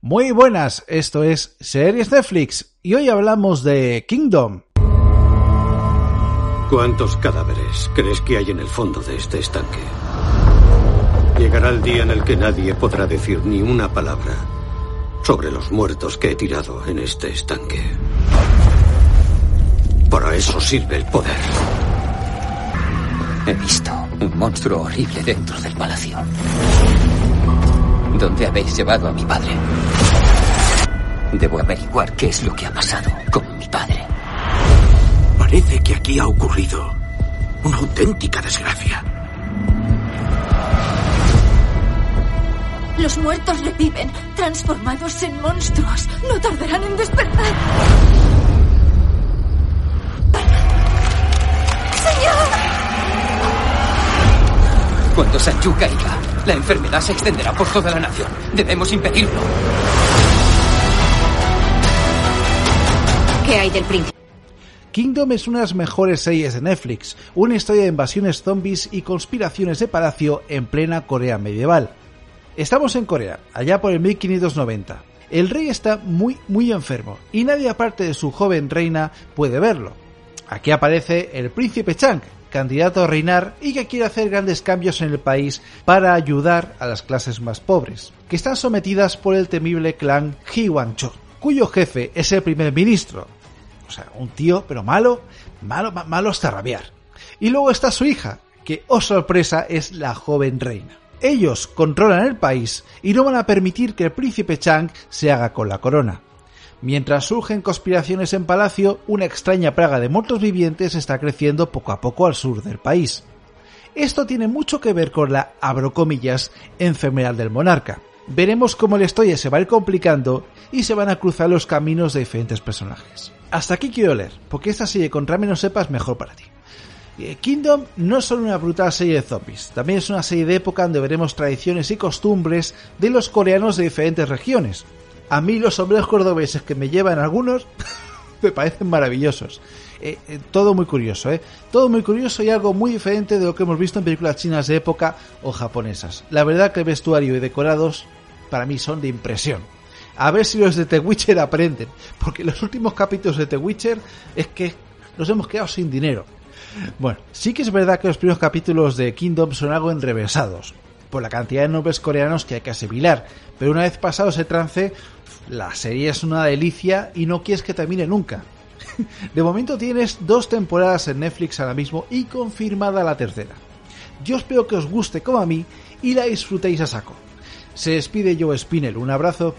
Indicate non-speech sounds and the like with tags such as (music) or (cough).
Muy buenas, esto es Series Netflix y hoy hablamos de Kingdom. ¿Cuántos cadáveres crees que hay en el fondo de este estanque? Llegará el día en el que nadie podrá decir ni una palabra sobre los muertos que he tirado en este estanque. Para eso sirve el poder. He visto un monstruo horrible dentro del palacio. ¿Dónde habéis llevado a mi padre? Debo averiguar qué es lo que ha pasado con mi padre. Parece que aquí ha ocurrido una auténtica desgracia. Los muertos reviven, transformados en monstruos. No tardarán en despertar. ¡Señor! Cuando Sanju caiga, la enfermedad se extenderá por toda la nación. Debemos impedirlo. ¿Qué hay del príncipe? Kingdom es una de las mejores series de Netflix, una historia de invasiones zombies y conspiraciones de palacio en plena Corea medieval. Estamos en Corea, allá por el 1590. El rey está muy, muy enfermo y nadie aparte de su joven reina puede verlo. Aquí aparece el príncipe Chang, candidato a reinar y que quiere hacer grandes cambios en el país para ayudar a las clases más pobres, que están sometidas por el temible clan Hwangcho, cuyo jefe es el primer ministro. O sea, un tío, pero malo, malo, ma- malo hasta rabiar. Y luego está su hija, que, oh sorpresa, es la joven reina. Ellos controlan el país y no van a permitir que el príncipe Chang se haga con la corona. Mientras surgen conspiraciones en palacio, una extraña plaga de muertos vivientes está creciendo poco a poco al sur del país. Esto tiene mucho que ver con la, abro comillas, enfermedad del monarca. Veremos cómo la historia se va a ir complicando y se van a cruzar los caminos de diferentes personajes. Hasta aquí quiero leer, porque esta serie contra menos sepas mejor para ti. Eh, Kingdom no es solo una brutal serie de zombies, también es una serie de época donde veremos tradiciones y costumbres de los coreanos de diferentes regiones. A mí los sombreros cordobeses que me llevan algunos (laughs) me parecen maravillosos. Eh, eh, todo muy curioso, ¿eh? Todo muy curioso y algo muy diferente de lo que hemos visto en películas chinas de época o japonesas. La verdad que el vestuario y decorados para mí son de impresión. A ver si los de The Witcher aprenden, porque los últimos capítulos de The Witcher es que nos hemos quedado sin dinero. Bueno, sí que es verdad que los primeros capítulos de Kingdom son algo enrevesados, por la cantidad de nombres coreanos que hay que asimilar, pero una vez pasado ese trance, la serie es una delicia y no quieres que termine nunca. (laughs) De momento tienes dos temporadas en Netflix ahora mismo y confirmada la tercera. Yo espero que os guste como a mí y la disfrutéis a saco. Se despide Joe Spinell, un abrazo